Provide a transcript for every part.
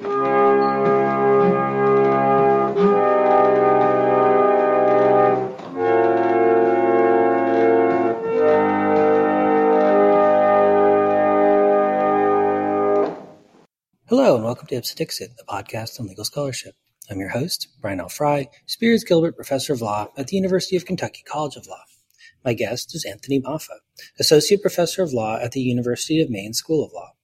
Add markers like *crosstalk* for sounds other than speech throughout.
Hello and welcome to Ipse Dixit, the podcast on legal scholarship. I'm your host, Brian L. Frye, Spears Gilbert Professor of Law at the University of Kentucky College of Law. My guest is Anthony Moffa, Associate Professor of Law at the University of Maine School of Law.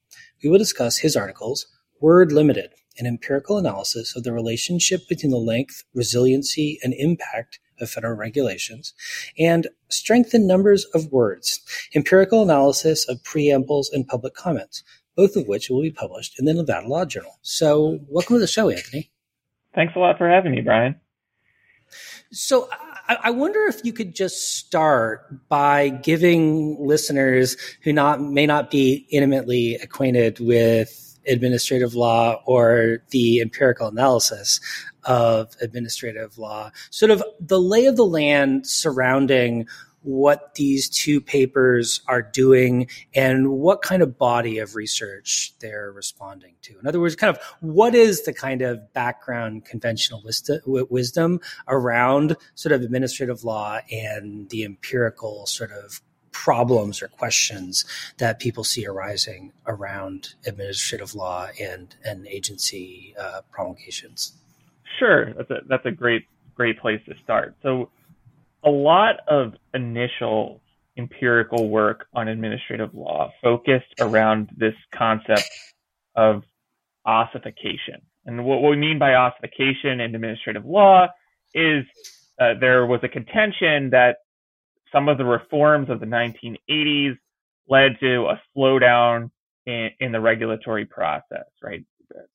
We will discuss his articles, Word Limited, an empirical analysis of the relationship between the length, resiliency, and impact of federal regulations, and Strength in Numbers of Words, empirical analysis of preambles and public comments, both of which will be published in the Nevada Law Journal. So, welcome to the show, Anthony. Thanks a lot for having me, Brian. So, I wonder if you could just start by giving listeners who not may not be intimately acquainted with administrative law or the empirical analysis of administrative law, sort of the lay of the land surrounding what these two papers are doing and what kind of body of research they're responding to. In other words, kind of what is the kind of background conventional wisdom around sort of administrative law and the empirical sort of problems or questions that people see arising around administrative law and, and agency uh, promulgations? Sure, that's a, that's a great great place to start. So a lot of initial empirical work on administrative law focused around this concept of ossification. And what we mean by ossification in administrative law is uh, there was a contention that some of the reforms of the 1980s led to a slowdown in, in the regulatory process, right?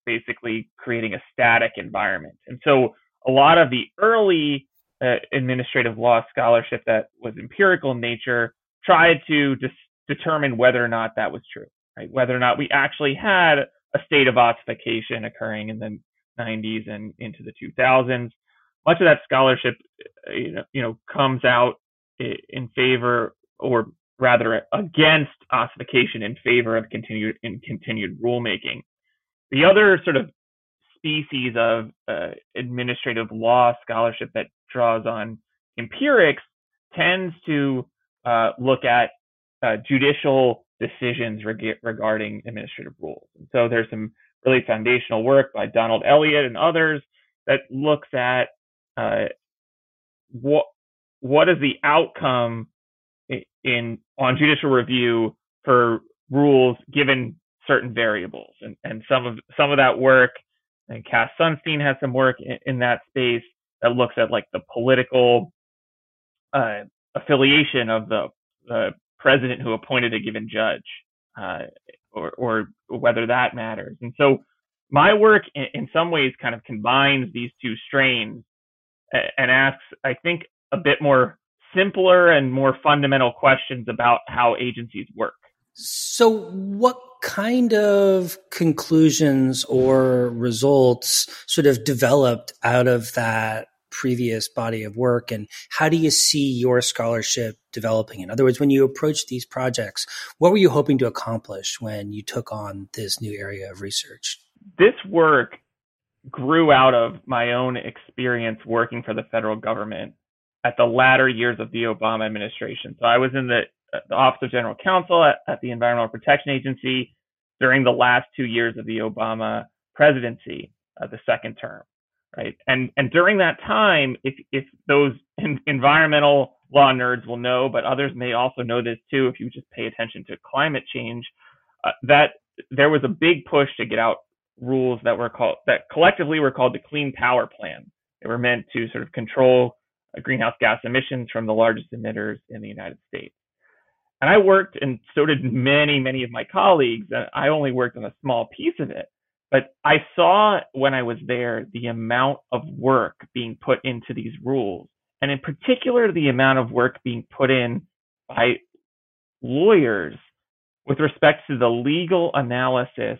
Basically creating a static environment. And so a lot of the early uh, administrative law scholarship that was empirical in nature tried to determine whether or not that was true, right? Whether or not we actually had a state of ossification occurring in the 90s and into the 2000s. Much of that scholarship, uh, you know, you know comes out in favor, or rather against ossification in favor of continued in continued rulemaking. The other sort of species of uh, administrative law scholarship that draws on empirics tends to uh, look at uh, judicial decisions reg- regarding administrative rules. And so there's some really foundational work by Donald Elliott and others that looks at uh, what what is the outcome in, on judicial review for rules given certain variables, and and some of some of that work and Cass Sunstein has some work in, in that space that looks at like the political uh, affiliation of the, the president who appointed a given judge, uh, or, or whether that matters. And so my work in, in some ways kind of combines these two strains and asks, I think, a bit more simpler and more fundamental questions about how agencies work. So, what kind of conclusions or results sort of developed out of that previous body of work and how do you see your scholarship developing in other words when you approach these projects what were you hoping to accomplish when you took on this new area of research this work grew out of my own experience working for the federal government at the latter years of the obama administration so i was in the the Office of General Counsel at, at the Environmental Protection Agency during the last two years of the Obama presidency, uh, the second term, right? And and during that time, if if those in, environmental law nerds will know, but others may also know this too, if you just pay attention to climate change, uh, that there was a big push to get out rules that were called that collectively were called the Clean Power Plan. They were meant to sort of control uh, Uh, greenhouse gas emissions from the largest emitters in the United States. And I worked, and so did many, many of my colleagues. And I only worked on a small piece of it. But I saw when I was there the amount of work being put into these rules, and in particular, the amount of work being put in by lawyers with respect to the legal analysis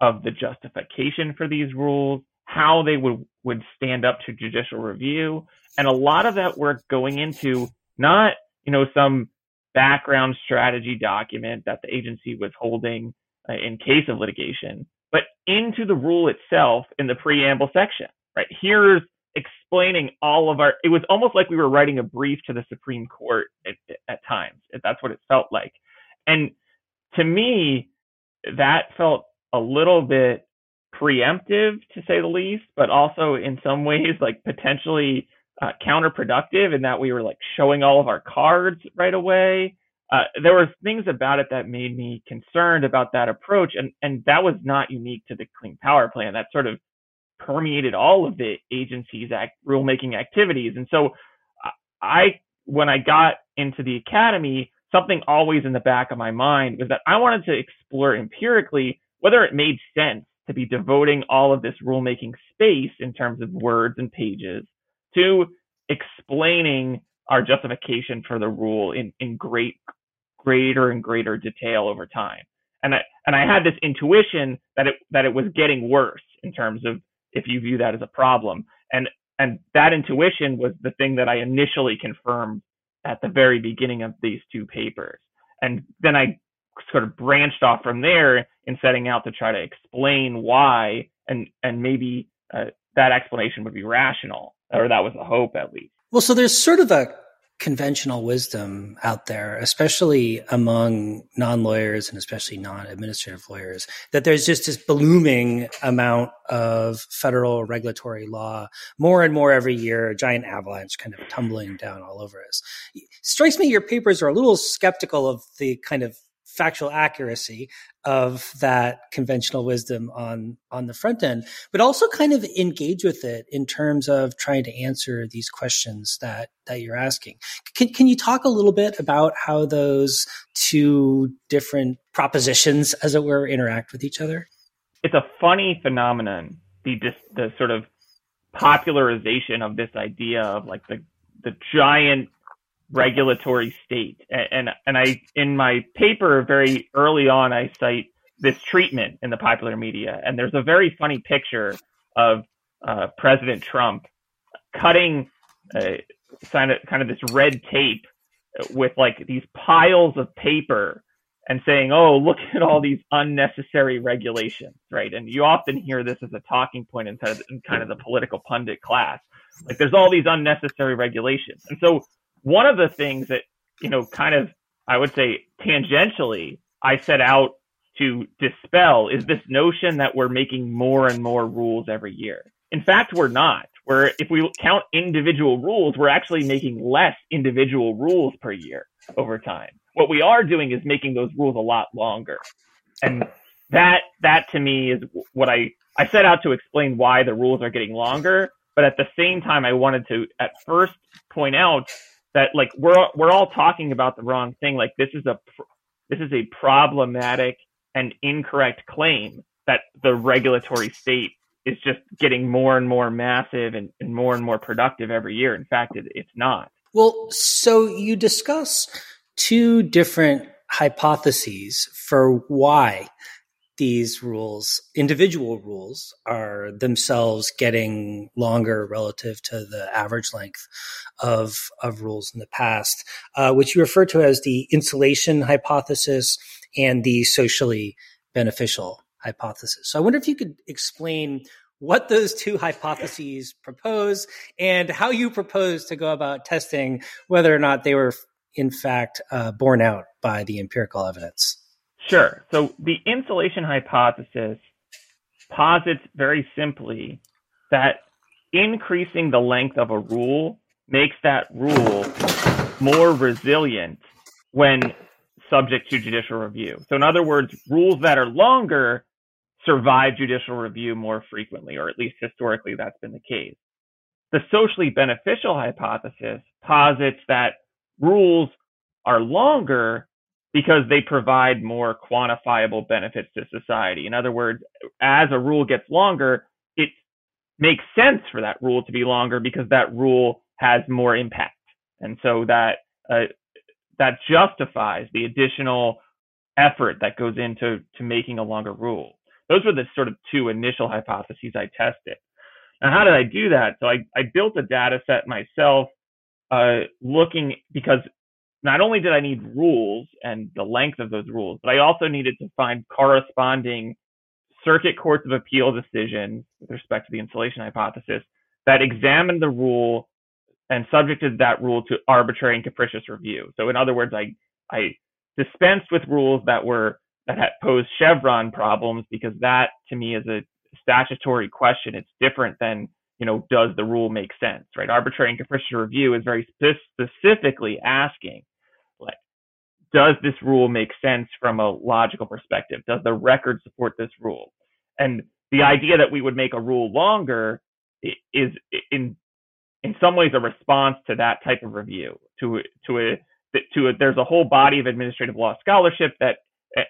of the justification for these rules, how they would, would stand up to judicial review, and a lot of that work going into not, you know, some background strategy document that the agency was holding uh, in case of litigation, but into the rule itself in the preamble section, right? Here's explaining all of our, it was almost like we were writing a brief to the Supreme Court at, at times. That's what it felt like. And to me, that felt a little bit preemptive to say the least, but also in some ways like potentially uh, counterproductive in that we were like showing all of our cards right away. Uh, there were things about it that made me concerned about that approach, and and that was not unique to the Clean Power Plan. That sort of permeated all of the agency's act, rulemaking activities. And so, I when I got into the academy, something always in the back of my mind was that I wanted to explore empirically whether it made sense to be devoting all of this rulemaking space in terms of words and pages to explaining our justification for the rule in, in great greater and greater detail over time. And I and I had this intuition that it that it was getting worse in terms of if you view that as a problem. And and that intuition was the thing that I initially confirmed at the very beginning of these two papers. And then I sort of branched off from there in setting out to try to explain why and and maybe uh, that explanation would be rational or that was the hope at least. Well, so there's sort of a conventional wisdom out there, especially among non lawyers and especially non administrative lawyers, that there's just this blooming amount of federal regulatory law, more and more every year, a giant avalanche kind of tumbling down all over us. It strikes me your papers are a little skeptical of the kind of factual accuracy of that conventional wisdom on on the front end but also kind of engage with it in terms of trying to answer these questions that that you're asking. Can, can you talk a little bit about how those two different propositions as it were interact with each other? It's a funny phenomenon the the sort of popularization of this idea of like the the giant regulatory state. And, and I, in my paper very early on, I cite this treatment in the popular media. And there's a very funny picture of uh, President Trump cutting uh, kind of, kind of this red tape with like these piles of paper and saying, "Oh, look *laughs* at all these unnecessary regulations," right? And you often hear this as a talking point in kind of, in kind of the political pundit class. Like, there's all these unnecessary regulations, and so one of the things that, you know, kind of, I would say tangentially, I set out to dispel is this notion that we're making more and more rules every year. In fact, we're not. Where if we count individual rules, we're actually making less individual rules per year over time. What we are doing is making those rules a lot longer. And that, that to me is what I, I set out to explain why the rules are getting longer. But at the same time, I wanted to at first point out that like we're we're all talking about the wrong thing. Like this is a this is a problematic and incorrect claim that the regulatory state is just getting more and more massive and, and more and more productive every year. In fact, it, it's not. Well, so you discuss two different hypotheses for why these rules, individual rules, are themselves getting longer relative to the average length of, of rules in the past, uh, which you refer to as the insulation hypothesis and the socially beneficial hypothesis. So I wonder if you could explain what those two hypotheses propose and how you propose to go about testing whether or not they were in fact uh, borne out by the empirical evidence. Sure. So the insulation hypothesis posits very simply that increasing the length of a rule makes that rule more resilient when subject to judicial review. So in other words, rules that are longer survive judicial review more frequently, or at least historically that's been the case. The socially beneficial hypothesis posits that rules are longer because they provide more quantifiable benefits to society. In other words, as a rule gets longer, it makes sense for that rule to be longer because that rule has more impact. And so that uh, that justifies the additional effort that goes into to making a longer rule. Those were the sort of two initial hypotheses I tested. Now, how did I do that? So I, I built a data set myself, uh, looking because not only did I need rules and the length of those rules, but I also needed to find corresponding circuit courts of appeal decisions with respect to the insulation hypothesis that examined the rule and subjected that rule to arbitrary and capricious review. So in other words, I I dispensed with rules that were that had posed Chevron problems because that to me is a statutory question. It's different than you know does the rule make sense, right? Arbitrary and capricious review is very spe- specifically asking does this rule make sense from a logical perspective? Does the record support this rule? And the idea that we would make a rule longer is in in some ways a response to that type of review to to a to a, there's a whole body of administrative law scholarship that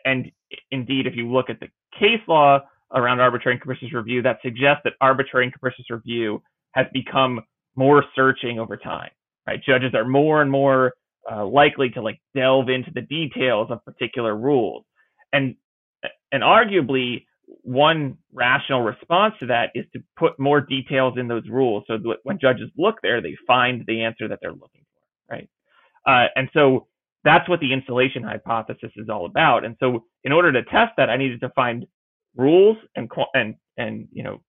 and indeed if you look at the case law around arbitrary and capricious review that suggests that arbitrary and capricious review has become more searching over time right judges are more and more uh, likely to like delve into the details of particular rules and and arguably one rational response to that is to put more details in those rules so that when judges look there, they find the answer that they're looking for, right? Uh, and so that's what the insulation hypothesis is all about. And so in order to test that, I needed to find rules and and and you know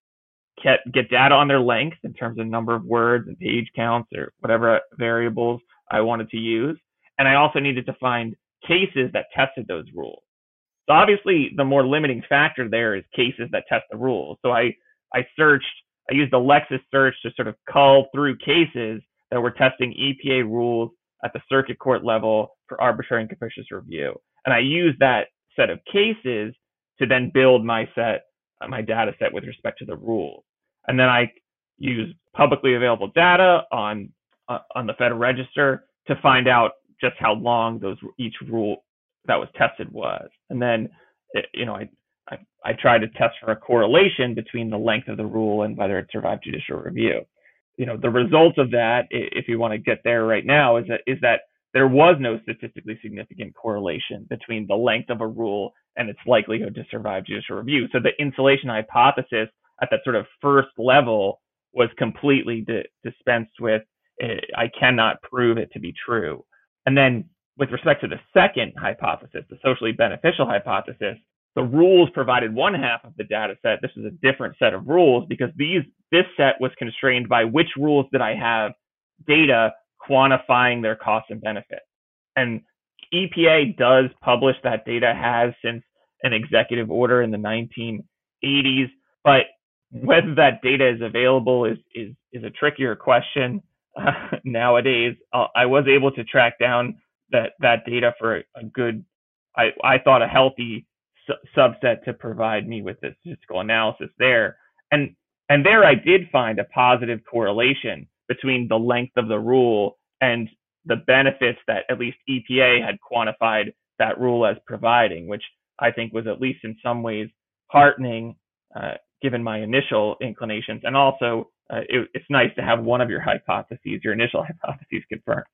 get get data on their length in terms of number of words and page counts or whatever variables I wanted to use. And I also needed to find cases that tested those rules. So obviously, the more limiting factor there is cases that test the rules. So I I searched, I used the Lexis search to sort of cull through cases that were testing EPA rules at the circuit court level for arbitrary and capricious review, and I used that set of cases to then build my set, my data set with respect to the rules, and then I used publicly available data on uh, on the Federal Register to find out just how long those each rule that was tested was. And then, it, you know, I, I, I tried to test for a correlation between the length of the rule and whether it survived judicial review. You know, the result of that, if you want to get there right now, is that is that there was no statistically significant correlation between the length of a rule and its likelihood to survive judicial review. So the insulation hypothesis at that sort of first level was completely di- dispensed with. I cannot prove it to be true. And then with respect to the second hypothesis, the socially beneficial hypothesis, the rules provided one half of the data set. This is a different set of rules because these this set was constrained by which rules did I have data quantifying their costs and benefits. And EPA does publish that data, has since an executive order in the 1980s, but whether that data is available is is is a trickier question uh, *laughs* nowadays. Uh, I was able to track down that that data for a, a good, I I thought a healthy su- subset to provide me with the statistical analysis there, and and there I did find a positive correlation between the length of the rule and the benefits that at least EPA had quantified that rule as providing, which I think was at least in some ways heartening, uh, given my initial inclinations, and also uh, it, it's nice to have one of your hypotheses, your initial *laughs* hypotheses confirmed.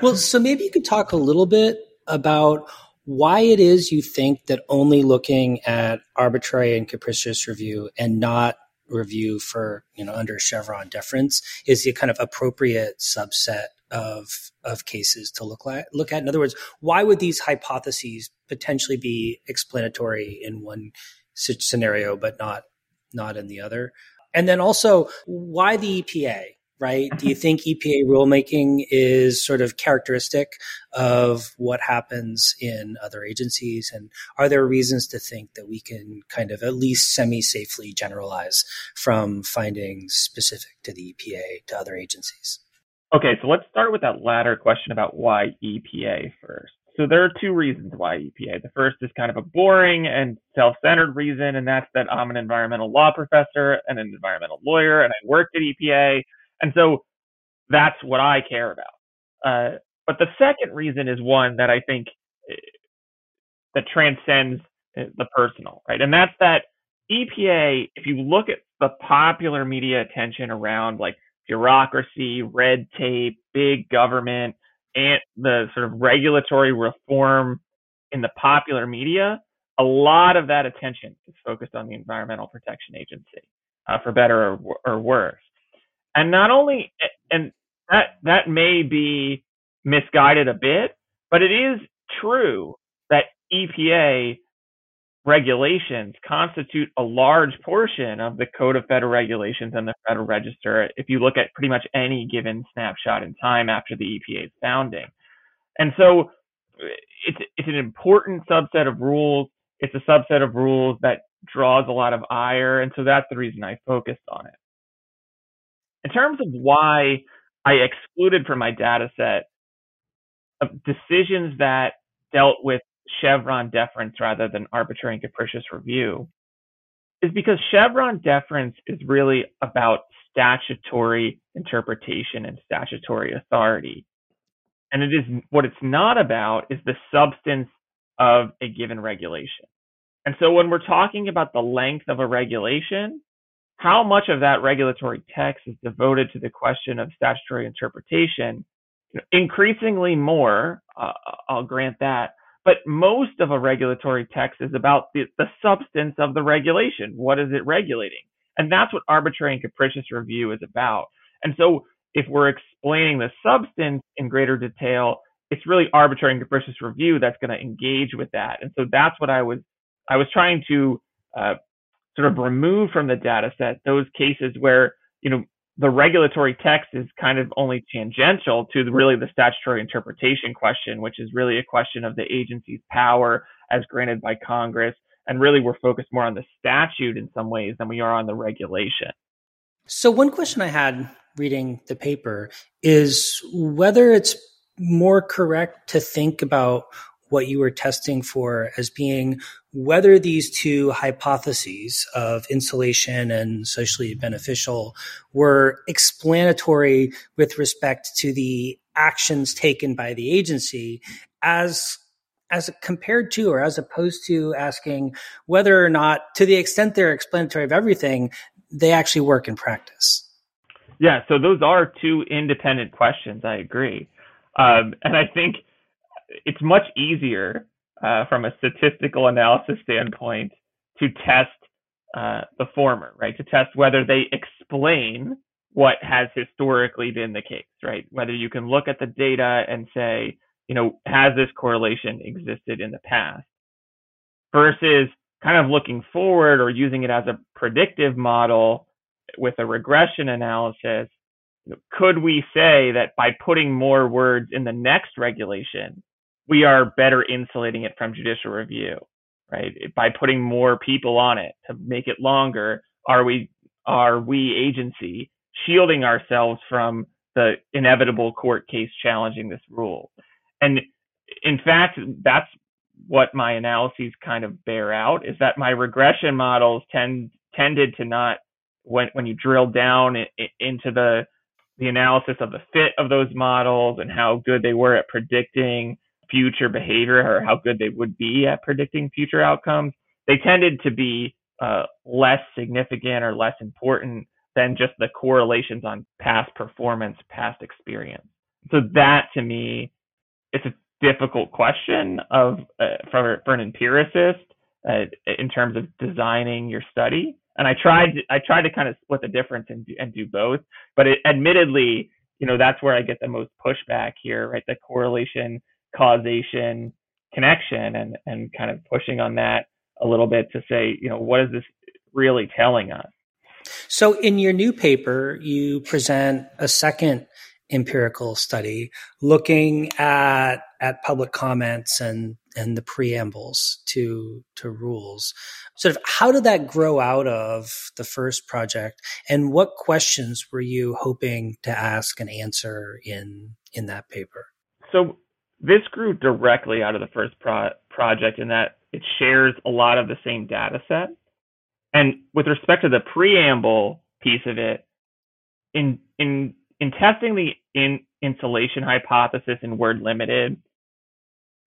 Well, so maybe you could talk a little bit about why it is you think that only looking at arbitrary and capricious review and not review for you know under Chevron deference is the kind of appropriate subset of of cases to look at look at. In other words, why would these hypotheses potentially be explanatory in one scenario but not not in the other? And then also, why the EPA? Right? Do you *laughs* think EPA rulemaking is sort of characteristic of what happens in other agencies? And are there reasons to think that we can kind of at least semi safely generalize from findings specific to the EPA to other agencies? Okay, so let's start with that latter question about why EPA first. So there are two reasons why EPA. The first is kind of a boring and self-centered reason, and that's that I'm an environmental law professor and an environmental lawyer, and I worked at EPA, and so that's what I care about. Uh, but the second reason is one that I think uh, that transcends uh, the personal, right? And that's that EPA, if you look at the popular media attention around like bureaucracy, red tape, big government, and the sort of regulatory reform in the popular media, a lot of that attention is focused on the Environmental Protection Agency, uh, for better or, or worse. And not only, and that that may be misguided a bit, but it is true that EPA regulations constitute a large portion of the Code of Federal Regulations and the Federal Register if you look at pretty much any given snapshot in time after the EPA's founding. And so it's, it's an important subset of rules. It's a subset of rules that draws a lot of ire. And so that's the reason I focused on it. In terms of why I excluded from my data set decisions that dealt with Chevron deference rather than arbitrary and capricious review is because Chevron deference is really about statutory interpretation and statutory authority. And it is what it's not about is the substance of a given regulation. And so when we're talking about the length of a regulation, how much of that regulatory text is devoted to the question of statutory interpretation? Increasingly more, uh, I'll grant that, but most of a regulatory text is about the, the substance of the regulation. What is it regulating? And that's what arbitrary and capricious review is about. And so if we're explaining the substance in greater detail, it's really arbitrary and capricious review that's going to engage with that. And so that's what I was I was trying to uh, sort of remove from the data set those cases where you know the regulatory text is kind of only tangential to the, really the statutory interpretation question, which is really a question of the agency's power as granted by Congress. And really, we're focused more on the statute in some ways than we are on the regulation. So, one question I had reading the paper is whether it's more correct to think about what you were testing for as being whether these two hypotheses of insulation and socially beneficial were explanatory with respect to the actions taken by the agency as as compared to or as opposed to asking whether or not to the extent they're explanatory of everything they actually work in practice. Yeah so those are two independent questions i agree. Um, and i think it's much easier uh, from a statistical analysis standpoint to test uh, the former, right? To test whether they explain what has historically been the case, right? Whether you can look at the data and say, you know, has this correlation existed in the past versus kind of looking forward or using it as a predictive model with a regression analysis. Could we say that by putting more words in the next regulation, we are better insulating it from judicial review, right? By putting more people on it to make it longer, are we are we agency shielding ourselves from the inevitable court case challenging this rule? And in fact, that's what my analyses kind of bear out is that my regression models tend tended to not when when you drill down into the the analysis of the fit of those models and how good they were at predicting future behavior or how good they would be at predicting future outcomes, they tended to be uh, less significant or less important than just the correlations on past performance, past experience. So that to me, it's a difficult question of uh, for for an empiricist uh, in terms of designing your study. And I tried to, I tried to kind of split the difference and do, and do both, but it, admittedly, you know, that's where I get the most pushback here, right? The correlation causation connection and and kind of pushing on that a little bit to say, you know, what is this really telling us? So in your new paper, you present a second empirical study looking at at public comments and and the preambles to to rules sort of how did that grow out of the first project and what questions were you hoping to ask and answer in in that paper so this grew directly out of the first pro- project in that it shares a lot of the same data set. And with respect to the preamble piece of it, in in in testing the in insulation hypothesis in word limited,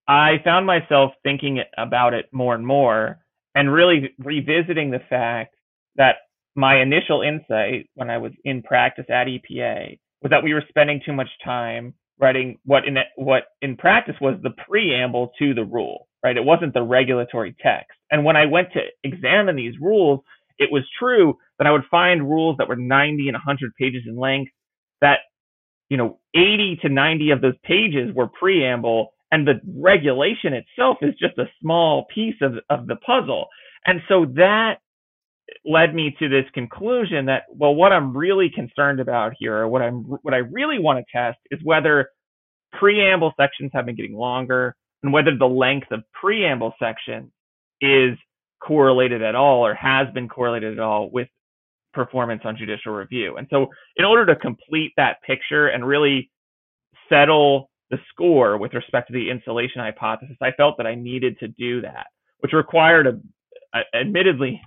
I found myself thinking about it more and more and really revisiting the fact that my initial insight when I was in practice at EPA was that we were spending too much time writing what in what in practice was the preamble to the rule, right? It wasn't the regulatory text. And when I went to examine these rules, it was true that I would find rules that were 90 and 100 pages in length that you know 80 to 90 of those pages were preamble and the regulation itself is just a small piece of, of the puzzle. And so that led me to this conclusion that, well, what I'm really concerned about here, or what I'm, what I really want to test is whether preamble sections have been getting longer and whether the length of preamble sections is correlated at all or has been correlated at all with performance on judicial review. And so in order to complete that picture and really settle the score with respect to the insulation hypothesis, I felt that I needed to do that, which required a, a admittedly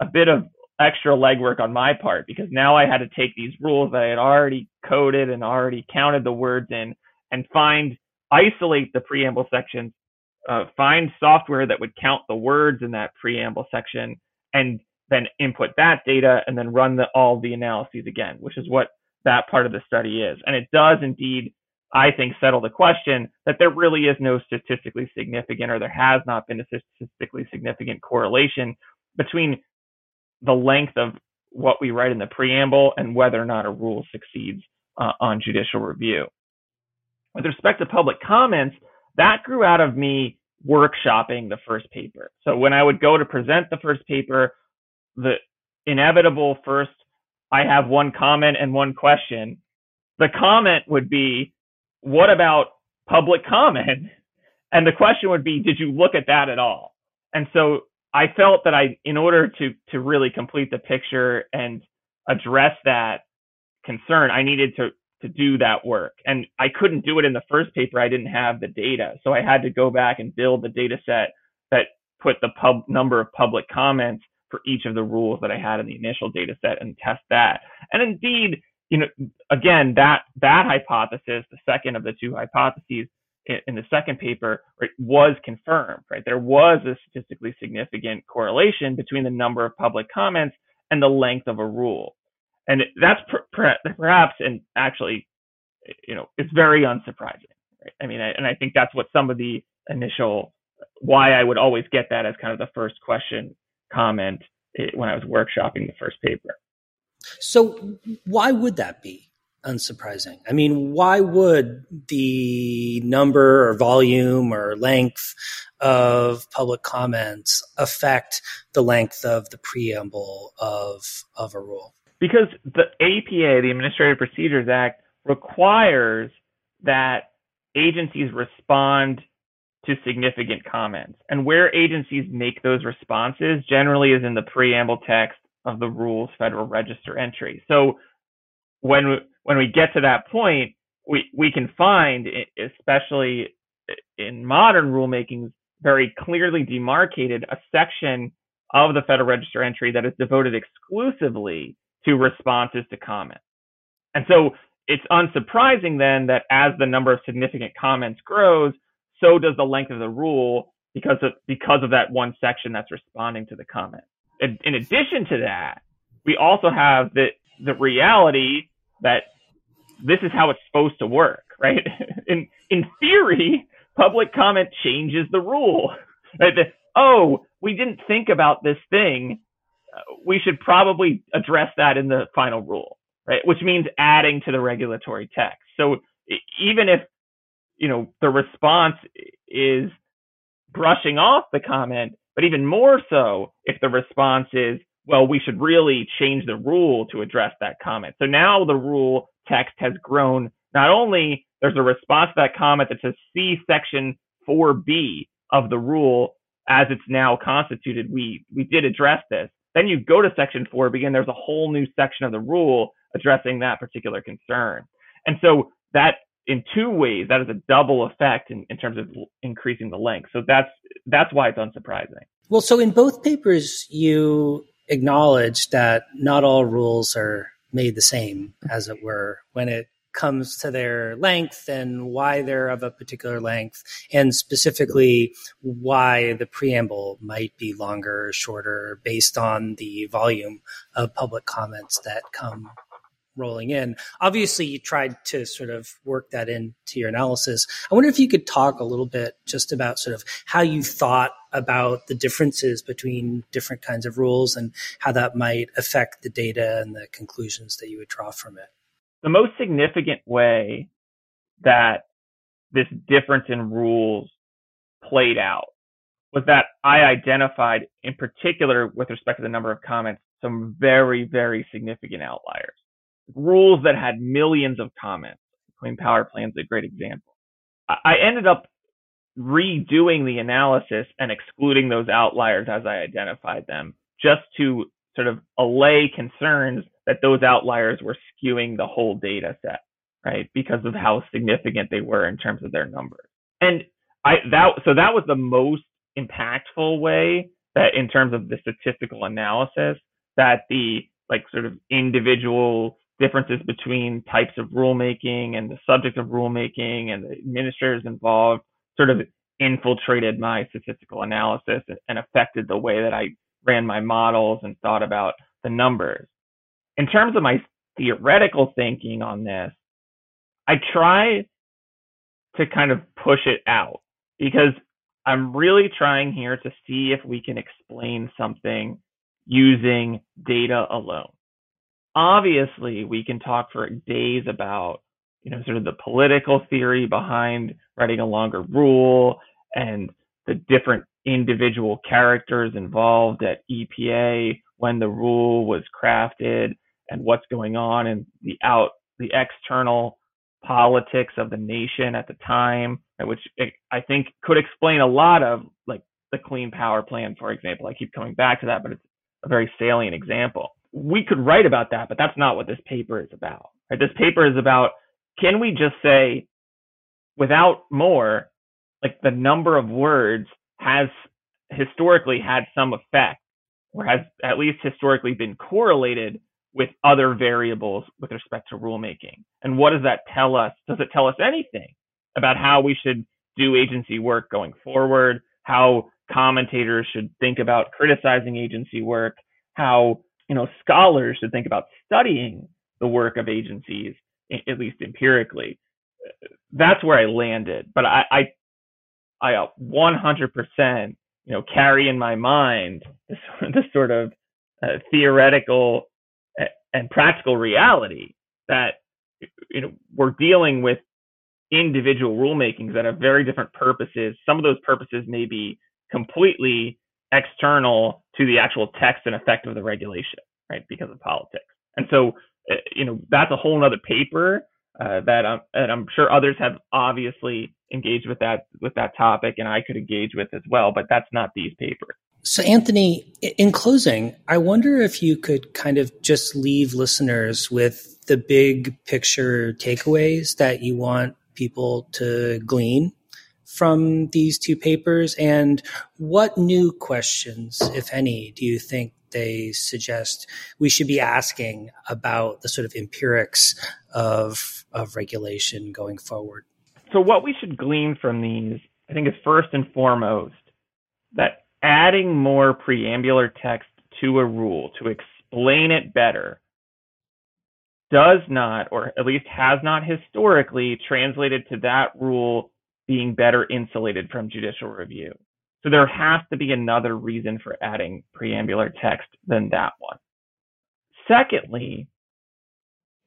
a bit of extra legwork on my part because now I had to take these rules that I had already coded and already counted the words in and find isolate the preamble sections, uh, find software that would count the words in that preamble section, and then input that data and then run the, all the analyses again, which is what that part of the study is. And it does indeed, I think, settle the question that there really is no statistically significant or there has not been a statistically significant correlation between the length of what we write in the preamble and whether or not a rule succeeds uh, on judicial review. With respect to public comments, that grew out of me workshopping the first paper. So when I would go to present the first paper, the inevitable first, I have one comment and one question. The comment would be, what about public *laughs* comment? And the question would be, did you look at that at all? And so I felt that I, in order to, to really complete the picture and address that concern, I needed to, to do that work. And I couldn't do it in the first paper. I didn't have the data. So I had to go back and build the data set that put the pub number of public comments for each of the rules that I had in the initial data set and test that. And indeed, you know, again, that, that hypothesis, the second of the two hypotheses in the second paper, right, was confirmed, right? There was a statistically significant correlation between the number of public comments and the length of a rule. And that's per, per, perhaps, and actually, you know, it's very unsurprising, right? I mean, I, and I think that's what some of the initial why I would always get that as kind of the first question comment eh, when I was workshopping the first paper. So, why would that be unsurprising? I mean, why would the number or volume or length of public comments affect the length of the preamble of, of a rule? Because the APA, the Administrative Procedures Act, requires that agencies respond to significant comments. And where agencies make those responses generally is in the preamble text of the rules federal register entry. So when when we get to that point, we we can find, especially in modern rulemakings, very clearly demarcated a section of the federal register entry that is devoted exclusively to responses to comments. And so it's unsurprising then that as the number of significant comments grows, so does the length of the rule because of because of that one section that's responding to the comment. In, in addition to that, we also have the the reality that this is how it's supposed to work, right? *laughs* in in theory, public comment changes the rule. Right? The, oh, we didn't think about this thing. we should probably address that in the final rule, right? Which means adding to the regulatory text. So even if you know, the response is brushing off the comment, but even more so if the response is, well, we should really change the rule to address that comment. So now the rule text has grown. Not only there's a response to that comment that says see section 4B of the rule as it's now constituted. We we did address this. Then you go to section 4B and there's a whole new section of the rule addressing that particular concern. And so that in two ways, that is a double effect in, in terms of increasing the length. So that's that's why it's unsurprising. Well, so in both papers, you acknowledge that not all rules are made the same, as it were, when it comes to their length and why they're of a particular length, and specifically why the preamble might be longer or shorter based on the volume of public comments that come rolling in. Obviously, you tried to sort of work that into your analysis. I wonder if you could talk a little bit just about sort of how you thought about the differences between different kinds of rules and how that might affect the data and the conclusions that you would draw from it. The most significant way that this difference in rules played out was that I identified, in particular with respect to the number of comments, some very, very significant outliers. Rules that had millions of comments. Clean Power Plan is a great example. I ended up redoing the analysis and excluding those outliers as I identified them, just to sort of allay concerns that those outliers were skewing the whole data set, right? Because of how significant they were in terms of their numbers. And I that so that was the most impactful way that in terms of the statistical analysis that the like sort of individual differences between types of rulemaking and the subject of rulemaking and the administrators involved sort of infiltrated my statistical analysis and affected the way that I ran my models and thought about the numbers. In terms of my theoretical thinking on this, I try to kind of push it out because I'm really trying here to see if we can explain something using data alone. Obviously, we can talk for days about, you know, sort of the political theory behind writing a longer rule and the different individual characters involved at EPA when the rule was crafted and what's going on and the out the external politics of the nation at the time, which eh, I think could explain a lot of like the Clean Power Plan, for example. I keep coming back to that, but it's a very salient example. We could write about that, but that's not what this paper is about. Right? This paper is about can we just say without more, like the number of words has historically had some effect or has at least historically been correlated with other variables with respect to rulemaking. And what does that tell us? Does it tell us anything about how we should do agency work going forward? How commentators should think about criticizing agency work? How you know scholars should think about studying the work of agencies, at least empirically. That's where I landed. But I, I, I 100% you know carry in my mind this, *laughs* this sort of uh, theoretical and practical reality that you know we're dealing with individual rulemakings that have very different purposes. Some of those purposes may be completely external to the actual text and effect of the regulation, right? Because of politics. And so, uh, you know, that's a whole other paper uh, that I'm, and I'm sure others have obviously engaged with that with that topic, and I could engage with as well. But that's not these papers. So, Anthony, in closing, I wonder if you could kind of just leave listeners with the big picture takeaways that you want people to glean from these two papers, and what new questions, if any, do you think they suggest we should be asking about the sort of empirics of of regulation going forward? So, what we should glean from these, I think, is first and foremost that adding more preambular text to a rule to explain it better does not, or at least has not historically, translated to that rule being better insulated from judicial review. So there has to be another reason for adding preambular text than that one. Secondly,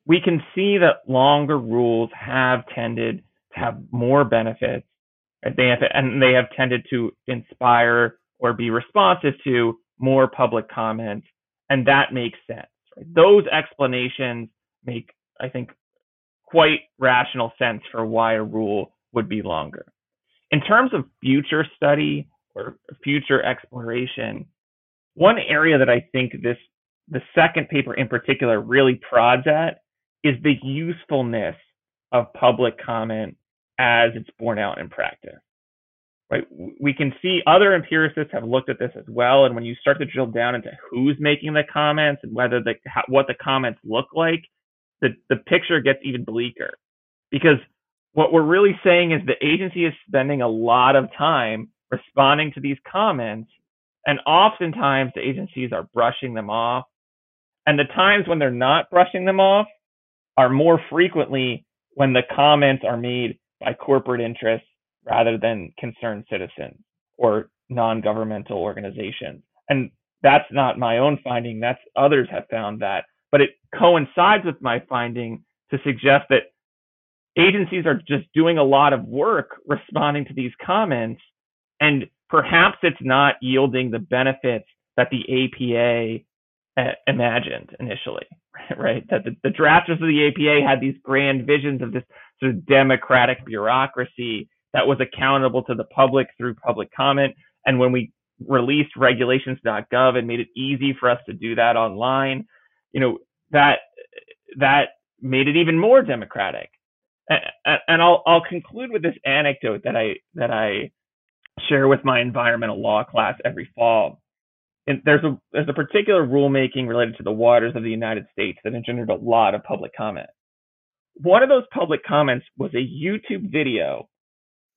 we can see that longer rules have tended to have more benefits. They have, and they have tended to inspire or be responsive to more public comment, and that makes sense. Right? Those explanations make, I think, quite rational sense for why a rule would be longer. In terms of future study or future exploration, one area that I think this the second paper in particular really prods at is the usefulness of public comment as it's borne out in practice right? We can see other empiricists have looked at this as well. And when you start to drill down into who's making the comments and whether the, what the comments look like, the, the picture gets even bleaker because what we're really saying is the agency is spending a lot of time responding to these comments. And oftentimes the agencies are brushing them off. And the times when they're not brushing them off are more frequently when the comments are made by corporate interests rather than concerned citizens or non-governmental organizations. And that's not my own finding. That's others have found that. But it coincides with my finding to suggest that agencies are just doing a lot of work responding to these comments, and perhaps it's not yielding the benefits that the APA uh, imagined initially, *laughs* right? That the, the drafters of the APA had these grand visions of this sort of democratic bureaucracy that was accountable to the public through public comment. And when we released regulations.gov and made it easy for us to do that online, you know, that that made it even more democratic. And I'll I'll conclude with this anecdote that I that I share with my environmental law class every fall. And there's a there's a particular rulemaking related to the waters of the United States that engendered a lot of public comment. One of those public comments was a YouTube video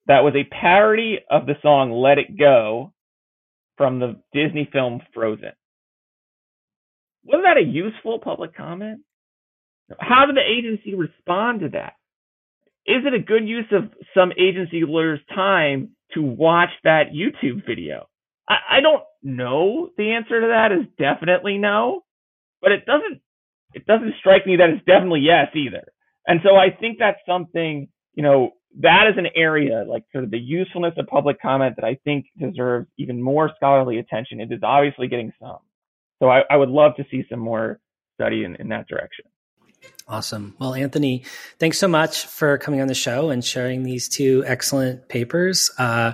that was a parody of the song Let It Go from the Disney film Frozen. Wasn't that a useful public comment? How did the agency respond to that? Is it a good use of some agency lawyer's time to watch that YouTube video? I, I don't know. The answer to that is definitely no, but it doesn't it doesn't strike me that it's definitely yes either. And so I think that's something, you know, that is an area like sort of the usefulness of public comment that I think deserves even more scholarly attention. It is obviously getting some. So I, I would love to see some more study in, in that direction. Awesome. Well, Anthony, thanks so much for coming on the show and sharing these two excellent papers. Uh,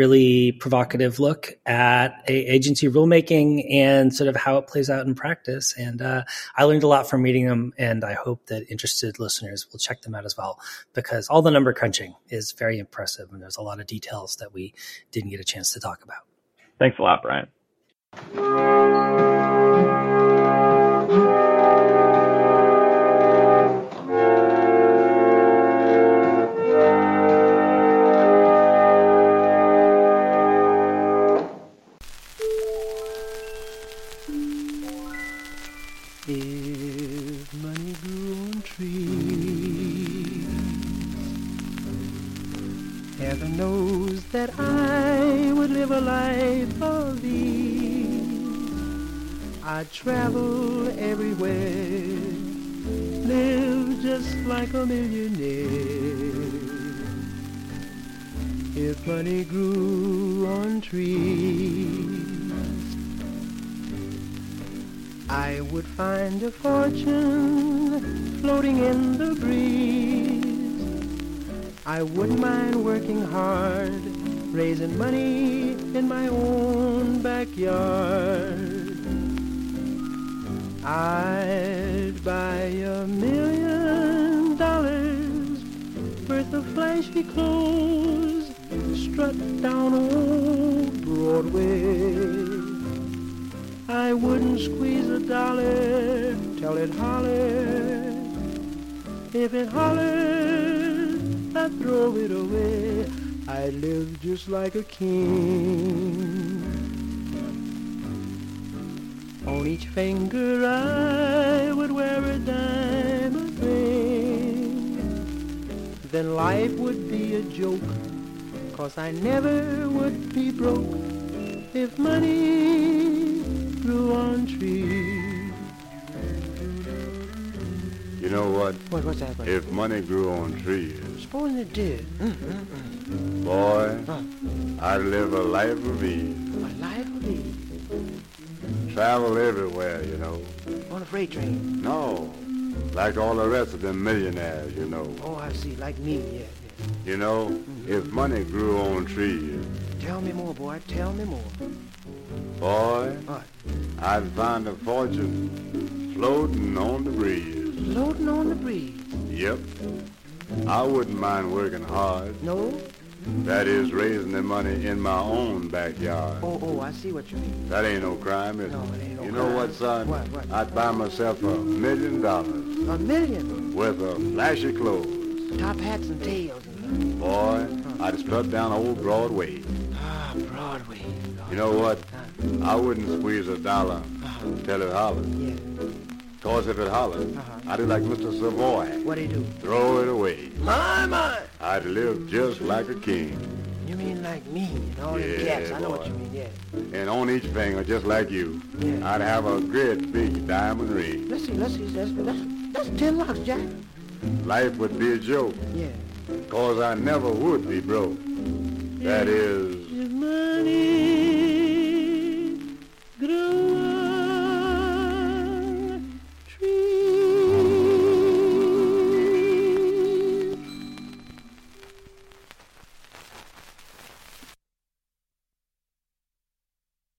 really provocative look at agency rulemaking and sort of how it plays out in practice. And uh, I learned a lot from reading them, and I hope that interested listeners will check them out as well because all the number crunching is very impressive, and there's a lot of details that we didn't get a chance to talk about. Thanks a lot, Brian. Travel everywhere, live just like a millionaire. If money grew on trees, I would find a fortune floating in the breeze. I wouldn't mind working hard, raising money in my own backyard. I'd buy a million dollars worth of flashy clothes, strut down old Broadway. I wouldn't squeeze a dollar till it hollered. If it hollered, I'd throw it away. I'd live just like a king. On each finger I would wear a diamond ring. Then life would be a joke, cause I never would be broke if money grew on trees. You know what? What, what's that? If money grew on trees. Supposing it did. Mm-mm-mm. Boy, huh. I'd live a life of ease. A life of ease travel everywhere, you know. On a freight train? No, like all the rest of them millionaires, you know. Oh, I see, like me, yeah. yeah. You know, mm-hmm. if money grew on trees. Tell me more, boy, tell me more. Boy, what? I'd find a fortune floating on the breeze. Floating on the breeze? Yep. I wouldn't mind working hard. No? That is raising the money in my own backyard. Oh, oh, I see what you mean. That ain't no crime, is no, it? ain't no You crime. know what, son? What, what? I'd buy myself a million dollars. A million? With a flashy clothes. Top hats and tails. Boy, huh. I'd strut down old Broadway. Ah, Broadway. You know what? I wouldn't squeeze a dollar till it hollered. Yeah. Cause if it hollered, uh-huh. I'd do like Mr. Savoy. What'd he do? Throw it away. My, my. I'd live just like a king. You mean like me and all yeah, the cats? I know what you mean, yeah. And on each finger, just like you, yeah. I'd have a great big diamond ring. Let's see, let's see. That's, that's, that's 10 locks, Jack. life would be a joke. Yeah. Cause I never would be broke. That is, If money